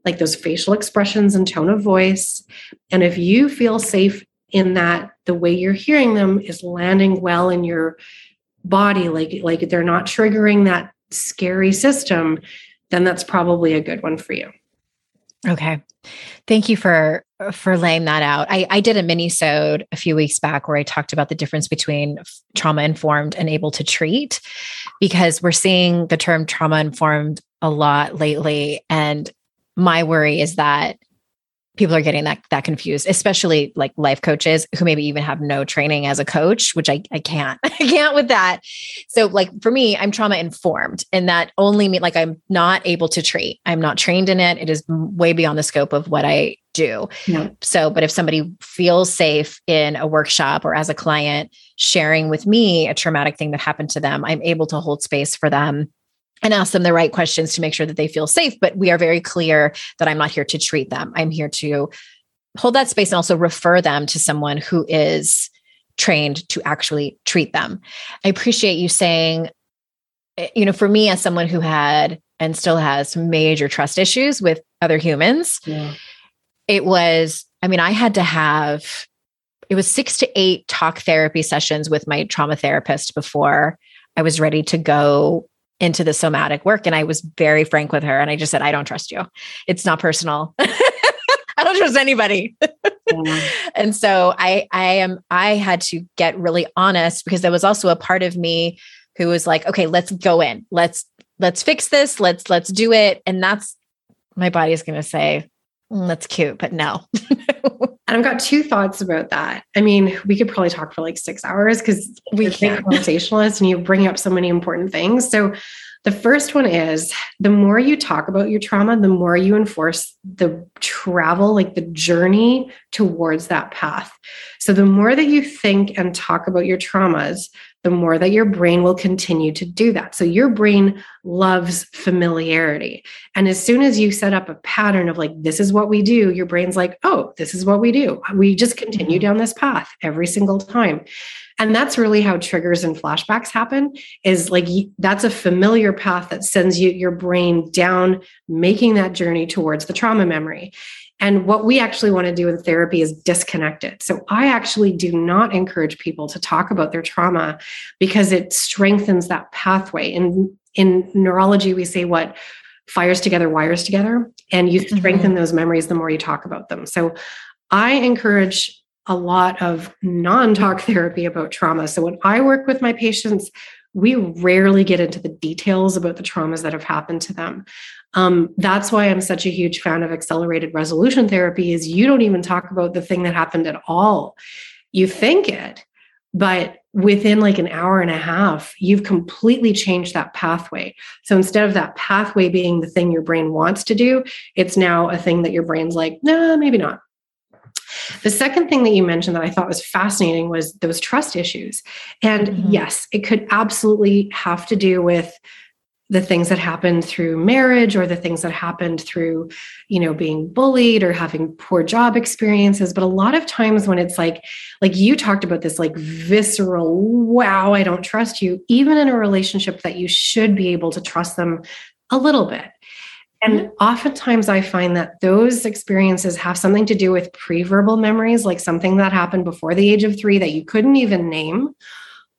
like those facial expressions and tone of voice, and if you feel safe in that, the way you're hearing them is landing well in your body, like like they're not triggering that scary system, then that's probably a good one for you. Okay. Thank you for for laying that out. I, I did a mini sode a few weeks back where I talked about the difference between trauma informed and able to treat because we're seeing the term trauma informed a lot lately. And my worry is that people are getting that that confused, especially like life coaches who maybe even have no training as a coach, which I, I can't. I can't with that. So like for me, I'm trauma informed and that only mean like I'm not able to treat. I'm not trained in it. It is way beyond the scope of what I do. Yeah. So, but if somebody feels safe in a workshop or as a client sharing with me a traumatic thing that happened to them, I'm able to hold space for them and ask them the right questions to make sure that they feel safe. But we are very clear that I'm not here to treat them. I'm here to hold that space and also refer them to someone who is trained to actually treat them. I appreciate you saying, eh, you know, for me as someone who had and still has major trust issues with other humans, yeah. it was, I mean, I had to have, it was six to eight talk therapy sessions with my trauma therapist before I was ready to go into the somatic work. And I was very frank with her and I just said, I don't trust you. It's not personal. I don't trust anybody. Yeah. and so I I am I had to get really honest because there was also a part of me who was like, okay, let's go in. Let's let's fix this. Let's let's do it. And that's my body is going to say, mm, that's cute, but no. And I've got two thoughts about that. I mean, we could probably talk for like six hours because we can't conversationalist and you bring up so many important things. So the first one is the more you talk about your trauma, the more you enforce the travel, like the journey towards that path. So the more that you think and talk about your traumas, the more that your brain will continue to do that. So your brain loves familiarity. And as soon as you set up a pattern of like, this is what we do, your brain's like, oh, this is what we do. We just continue mm-hmm. down this path every single time. And that's really how triggers and flashbacks happen is like that's a familiar path that sends you your brain down making that journey towards the trauma memory. And what we actually want to do in therapy is disconnect it. So I actually do not encourage people to talk about their trauma because it strengthens that pathway. And in neurology, we say what fires together, wires together, and you mm-hmm. strengthen mm-hmm. those memories the more you talk about them. So I encourage a lot of non talk therapy about trauma. So when I work with my patients, we rarely get into the details about the traumas that have happened to them. Um, that's why I'm such a huge fan of accelerated resolution therapy is you don't even talk about the thing that happened at all. You think it, but within like an hour and a half, you've completely changed that pathway. So instead of that pathway being the thing your brain wants to do, it's now a thing that your brain's like, nah, maybe not. The second thing that you mentioned that I thought was fascinating was those trust issues. And mm-hmm. yes, it could absolutely have to do with the things that happened through marriage or the things that happened through you know being bullied or having poor job experiences but a lot of times when it's like like you talked about this like visceral wow i don't trust you even in a relationship that you should be able to trust them a little bit and mm-hmm. oftentimes I find that those experiences have something to do with pre-verbal memories, like something that happened before the age of three that you couldn't even name,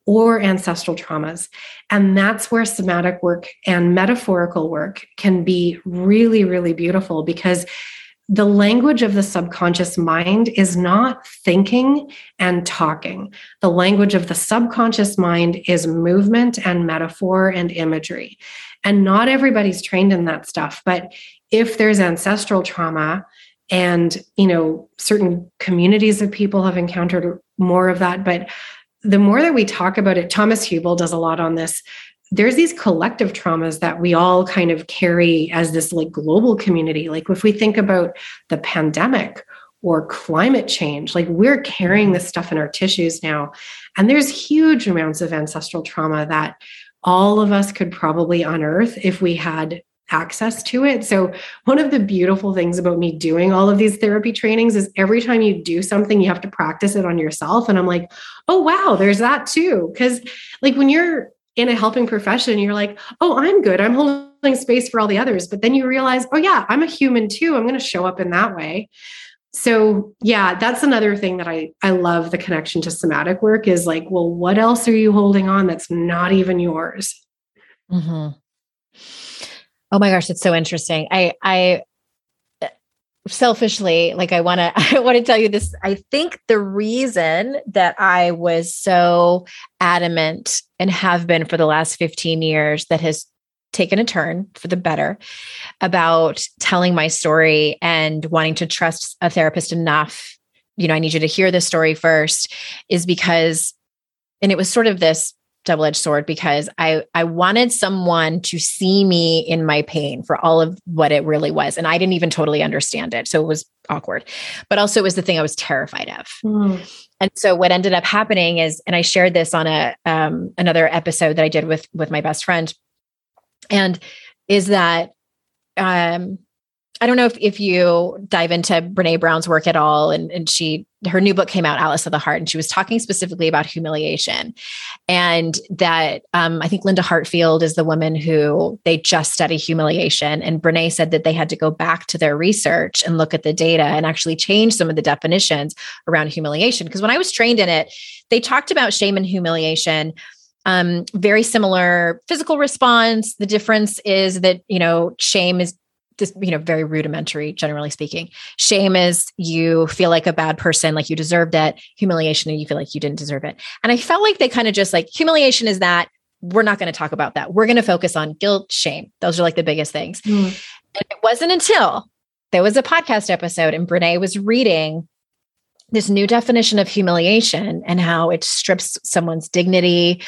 or ancestral traumas. And that's where somatic work and metaphorical work can be really, really beautiful because the language of the subconscious mind is not thinking and talking. The language of the subconscious mind is movement and metaphor and imagery. And not everybody's trained in that stuff. But if there's ancestral trauma, and you know certain communities of people have encountered more of that but the more that we talk about it, Thomas Hübl does a lot on this. There's these collective traumas that we all kind of carry as this like global community. Like if we think about the pandemic or climate change, like we're carrying this stuff in our tissues now. And there's huge amounts of ancestral trauma that all of us could probably unearth if we had access to it. So, one of the beautiful things about me doing all of these therapy trainings is every time you do something, you have to practice it on yourself. And I'm like, oh, wow, there's that too. Because, like, when you're in a helping profession, you're like, oh, I'm good. I'm holding space for all the others. But then you realize, oh, yeah, I'm a human too. I'm going to show up in that way. So yeah, that's another thing that I I love the connection to somatic work is like, well, what else are you holding on that's not even yours? Mm-hmm. Oh my gosh, it's so interesting. I I selfishly like I want to I want to tell you this. I think the reason that I was so adamant and have been for the last 15 years that has taken a turn for the better about telling my story and wanting to trust a therapist enough you know i need you to hear this story first is because and it was sort of this double-edged sword because I I wanted someone to see me in my pain for all of what it really was and I didn't even totally understand it so it was awkward but also it was the thing I was terrified of mm. and so what ended up happening is and I shared this on a um, another episode that I did with with my best friend and is that um I don't know if, if you dive into Brene Brown's work at all. And, and she, her new book came out, Atlas of the Heart, and she was talking specifically about humiliation. And that um, I think Linda Hartling is the woman who they just study humiliation. And Brene said that they had to go back to their research and look at the data and actually change some of the definitions around humiliation. Because when I was trained in it, they talked about shame and humiliation um, very similar physical response. The difference is that, you know, shame is this, you know, very rudimentary, generally speaking. Shame is you feel like a bad person, like you deserved it. Humiliation, and you feel like you didn't deserve it. And I felt like they kind of just like humiliation is that we're not going to talk about that. We're going to focus on guilt, shame. Those are like the biggest things. Mm. And it wasn't until there was a podcast episode and Brene was reading this new definition of humiliation and how it strips someone's dignity,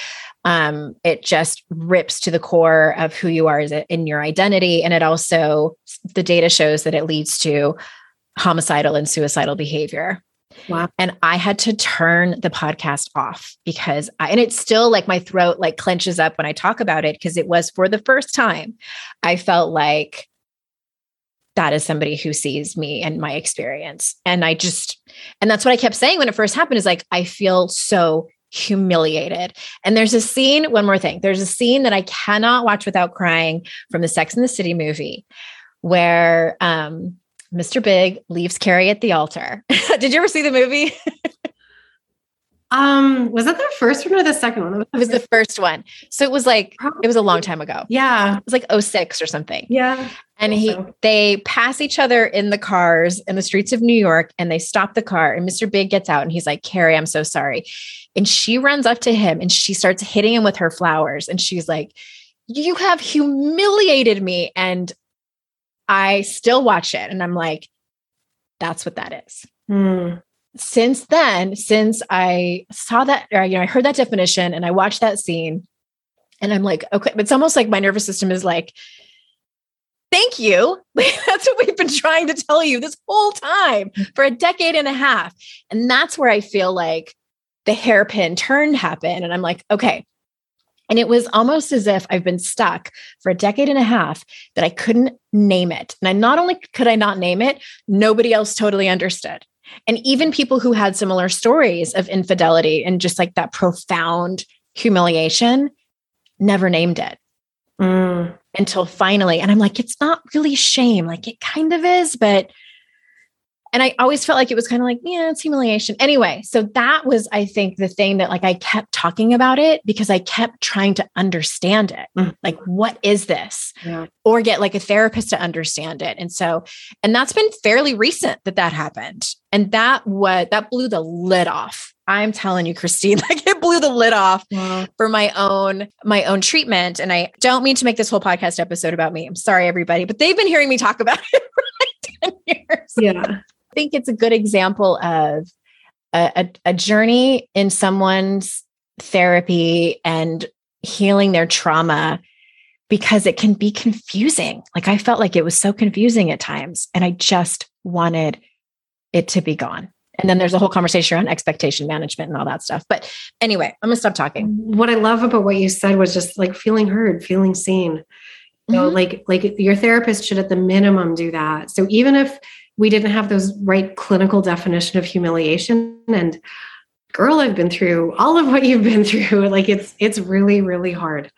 um, it just rips to the core of who you are in your identity. And it also, the data shows that it leads to homicidal and suicidal behavior. Wow. And I had to turn the podcast off because I, and it's still like my throat like clenches up when I talk about it because it was for the first time I felt like that is somebody who sees me and my experience. And I just, and that's what I kept saying when it first happened is like, I feel so humiliated. And there's a scene, one more thing, there's a scene that I cannot watch without crying from the Sex and the City movie where um, Mr. Big leaves Carrie at the altar. Did you ever see the movie? Um, was that the first one or the second one? It was the first one. So it was like it was a long time ago. Yeah. It was like 06 or something. Yeah. And he they pass each other in the cars in the streets of New York and they stop the car and Mr. Big gets out and he's like, "Carrie, I'm so sorry." And she runs up to him and she starts hitting him with her flowers and she's like, "You have humiliated me." And I still watch it and I'm like, that's what that is. Mm. Since then, since I saw that, or, you know, I heard that definition and I watched that scene, and I'm like, okay, it's almost like my nervous system is like, thank you. that's what we've been trying to tell you this whole time for a decade and a half. And that's where I feel like the hairpin turn happened. And I'm like, okay, and it was almost as if I've been stuck for a decade and a half that I couldn't name it. And I not only could I not name it, nobody else totally understood. And even people who had similar stories of infidelity and just like that profound humiliation never named it mm. until finally. And I'm like, it's not really shame. Like it kind of is, but and I always felt like it was kind of like, yeah, it's humiliation. Anyway, so that was, I think, the thing that like I kept talking about it because I kept trying to understand it. Mm. Like, what is this? Yeah. Or get like a therapist to understand it. And so, and that's been fairly recent that that happened. And that what that blew the lid off. I'm telling you, Christine, like it blew the lid off Wow. for my own my own treatment. And I don't mean to make this whole podcast episode about me. I'm sorry, everybody, but they've been hearing me talk about it for like 10 years. Yeah. I think it's a good example of a, a, a journey in someone's therapy and healing their trauma because it can be confusing. Like I felt like it was so confusing at times, and I just wanted it to be gone. And then there's a whole conversation around expectation management and all that stuff. But anyway, I'm gonna stop talking. What I love about what you said was just like feeling heard, feeling seen. You know, Mhm. like like your therapist should at the minimum do that. So even if we didn't have those right clinical definition of humiliation. And girl i've been through all of what you've been through. Like it's it's really really hard.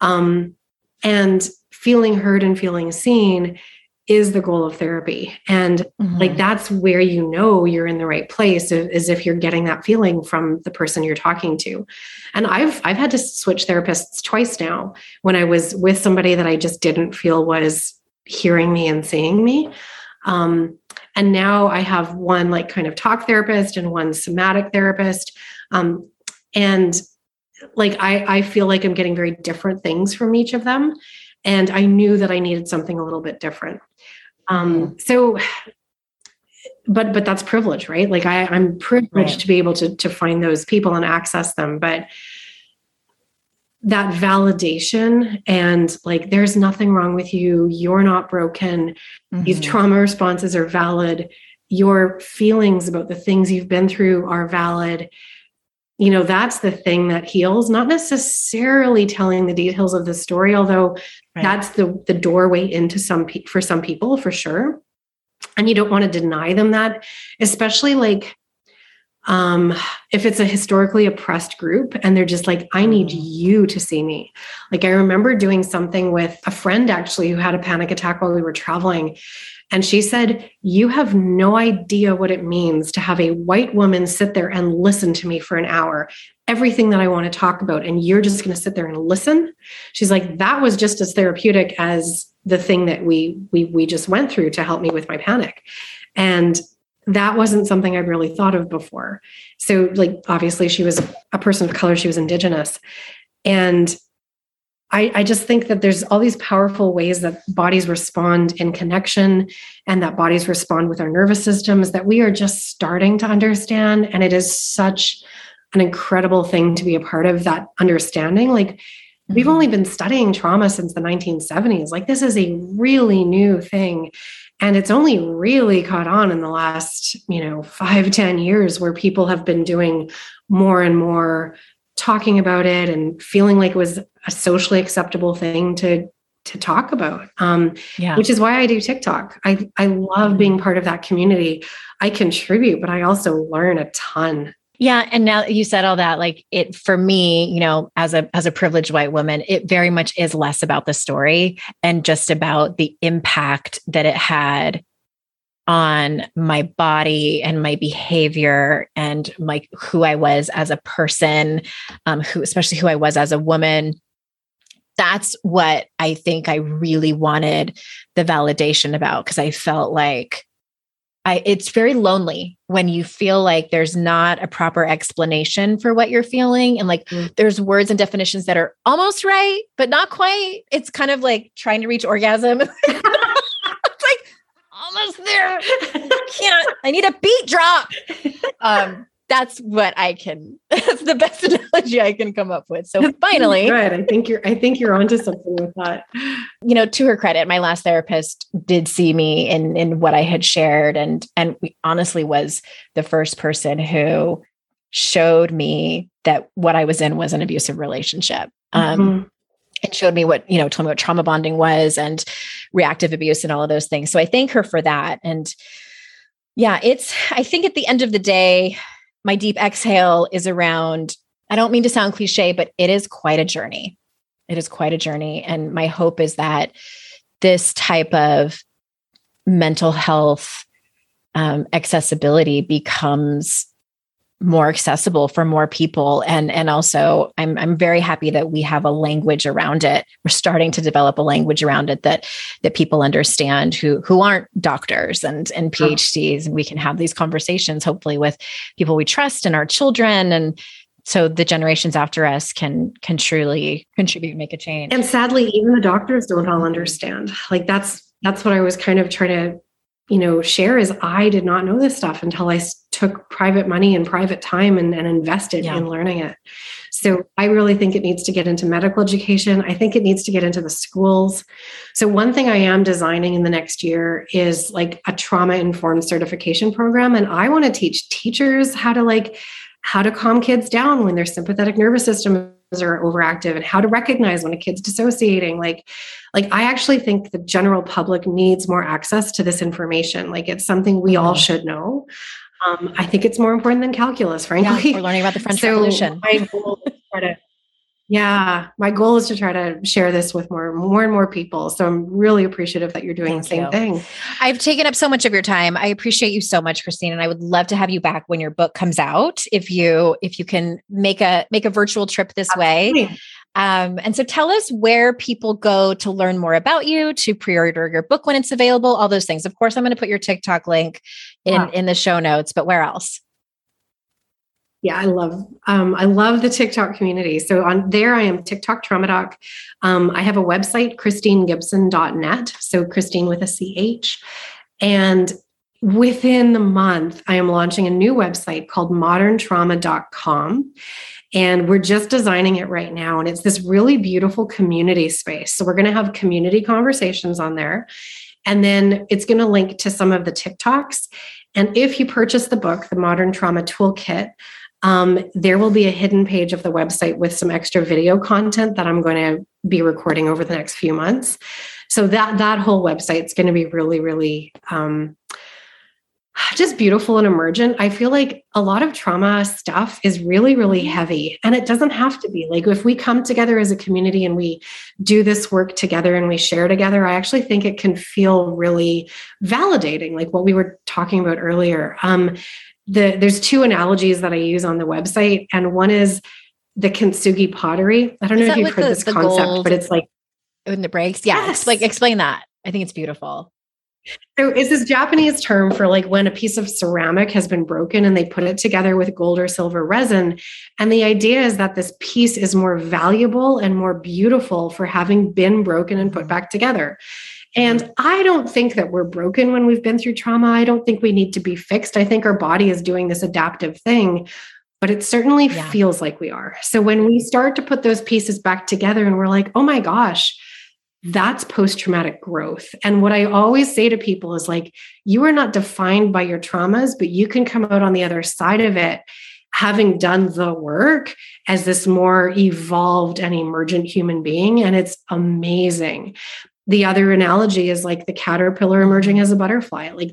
Um and feeling heard and feeling seen is the goal of therapy. And like Mhm. that's where you know you're in the right place is if you're getting that feeling from the person you're talking to. And i've i've had to switch therapists twice now. When i was with somebody that i just didn't feel was hearing me and seeing me um, and now i have one like kind of talk therapist and one somatic therapist. Um, and like I, I feel like i'm getting very different things from each of them. And i knew that i needed something a little bit different. Um, so but but that's privilege right? Like I, i'm privileged Right. to be able to to find those people and access them. But that validation and like there's nothing wrong with you. You're not broken. These Mhm. trauma responses are valid. Your feelings about the things you've been through are valid. You know that's the thing that heals not necessarily telling the details of the story although Right. that's the the doorway into some pe- for some people for sure. And you don't want to deny them that especially like um if it's a historically oppressed group and they're just like i need Mhm. you to see me. Like i remember doing something with a friend actually who had a panic attack while we were traveling and she said you have no idea what it means to have a white woman sit there and listen to me for an hour everything that i want to talk about and you're just going to sit there and listen? She's like that was just as therapeutic as the thing that we we we just went through to help me with my panic. And that wasn't something i'd really thought of before so like obviously she was a person of color she was indigenous and I, I just think that there's all these powerful ways that bodies respond in connection and that bodies respond with our nervous systems that we are just starting to understand and it is such an incredible thing to be a part of that understanding like We've Mhm. only been studying trauma since the 1970s. Like, this is a really new thing. And it's only really caught on in the last you know five ten years where people have been doing more and more talking about it and feeling like it was a socially acceptable thing to to talk about um, yeah. which is why i do tiktok i i love mm-hmm. being part of that community i contribute but i also learn a ton yeah, and now you said all that like it for me, you know, as a as a privileged white woman, it very much is less about the story and just about the impact that it had on my body and my behavior and like who I was as a person, um, who especially who I was as a woman. That's what I think I really wanted the validation about because I felt like I, it's very lonely when you feel like there's not a proper explanation for what you're feeling. And like mm. there's words and definitions that are almost right, but not quite. It's kind of like trying to reach orgasm. it's like almost there. I can't, I need a beat drop. Um, that's what I can. That's the best analogy I can come up with. So finally, good. I think you're. I think you're onto something with that. You know, to her credit, my last therapist did see me in in what I had shared, and and we honestly was the first person who showed me that what I was in was an abusive relationship. Um, mm-hmm. It showed me what you know, told me what trauma bonding was and reactive abuse and all of those things. So I thank her for that. And yeah, it's. I think at the end of the day my deep exhale is around, I don't mean to sound cliche, but it is quite a journey. It is quite a journey. And my hope is that this type of mental health um, accessibility becomes more accessible for more people and and also I'm I'm very happy that we have a language around it. We're starting to develop a language around it that that people understand who who aren't doctors and and PhDs and we can have these conversations hopefully with people we trust and our children and so the generations after us can can truly contribute make a change. And sadly even the doctors don't all understand. Like that's that's what I was kind of trying to you know share is i did not know this stuff until i took private money and private time and, and invested yeah. in learning it. So i really think it needs to get into medical education. I think it needs to get into the schools. So one thing i am designing in the next year is like a trauma informed certification program and i want to teach teachers how to like how to calm kids down when their sympathetic nervous system are overactive and how to recognize when a kid's dissociating. Like like i actually think the general public needs more access to this information. Like it's something we all mm-hmm. should know. Um, i think it's more important than calculus frankly. yeah, we're learning about the french so revolution. my goal is to try to yeah, my goal is to try to share this with more more and more people. So I'm really appreciative that you're doing Thank the same you. thing. I've taken up so much of your time. I appreciate you so much, Christine, and I would love to have you back when your book comes out. If you if you can make a make a virtual trip this Absolutely. way. Um, and so tell us where people go to learn more about you, to pre-order your book when it's available, all those things. Of course, I'm going to put your TikTok link in, wow. in the show notes, but where else? Yeah, I love um, I love the TikTok community. So on there, I am TikTok trauma doc. Um, I have a website, christinegibson.net. So Christine with a CH. And within the month, I am launching a new website called moderntrauma.com. And we're just designing it right now. And it's this really beautiful community space. So we're going to have community conversations on there. And then it's going to link to some of the TikToks. And if you purchase the book, The Modern Trauma Toolkit, um, there will be a hidden page of the website with some extra video content that I'm going to be recording over the next few months. So that that whole website is going to be really, really um, just beautiful and emergent. I feel like a lot of trauma stuff is really, really mm-hmm. heavy, and it doesn't have to be. Like if we come together as a community and we do this work together and we share together, I actually think it can feel really validating, like what we were talking about earlier. Um, the there's two analogies that I use on the website, and one is the kintsugi pottery. I don't is know if you've heard the, this concept, but it's like when it breaks. Yeah, yes. like explain that. I think it's beautiful. So it's this Japanese term for like when a piece of ceramic has been broken and they put it together with gold or silver resin. And the idea is that this piece is more valuable and more beautiful for having been broken and put back together. And I don't think that we're broken when we've been through trauma. I don't think we need to be fixed. I think our body is doing this adaptive thing, but it certainly yeah. feels like we are. So when we start to put those pieces back together and we're like, oh my gosh, that's post traumatic growth. And what I always say to people is like, you are not defined by your traumas, but you can come out on the other side of it having done the work as this more evolved and emergent human being. And it's amazing. The other analogy is like the caterpillar emerging as a butterfly. Like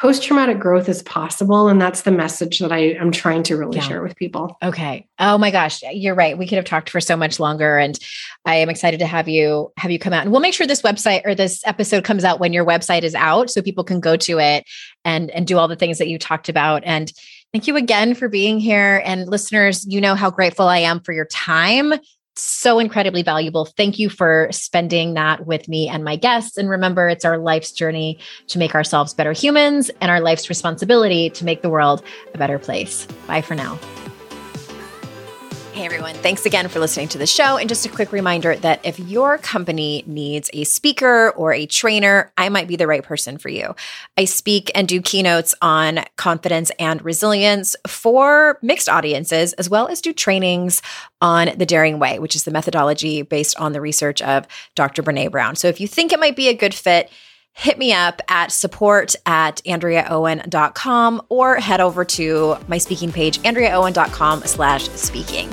post traumatic growth is possible. And that's the message that I am trying to really yeah. share with people. Okay. Oh my gosh. You're right. We could have talked for so much longer. And I am excited to have you have you come out. And we'll make sure this website or this episode comes out when your website is out so people can go to it and and do all the things that you talked about. And thank you again for being here. And listeners, you know how grateful I am for your time so incredibly valuable. Thank you for spending that with me and my guests. And remember, it's our life's journey to make ourselves better humans and our life's responsibility to make the world a better place. Bye for now. Hey everyone, thanks again for listening to the show. And just a quick reminder that if your company needs a speaker or a trainer, I might be the right person for you. I speak and do keynotes on confidence and resilience for mixed audiences, as well as do trainings on the Daring Way, which is the methodology based on the research of Dr. Brene Brown. So if you think it might be a good fit, hit me up at support at andreaowen.com or head over to my speaking page, andreaowen.com slash speaking.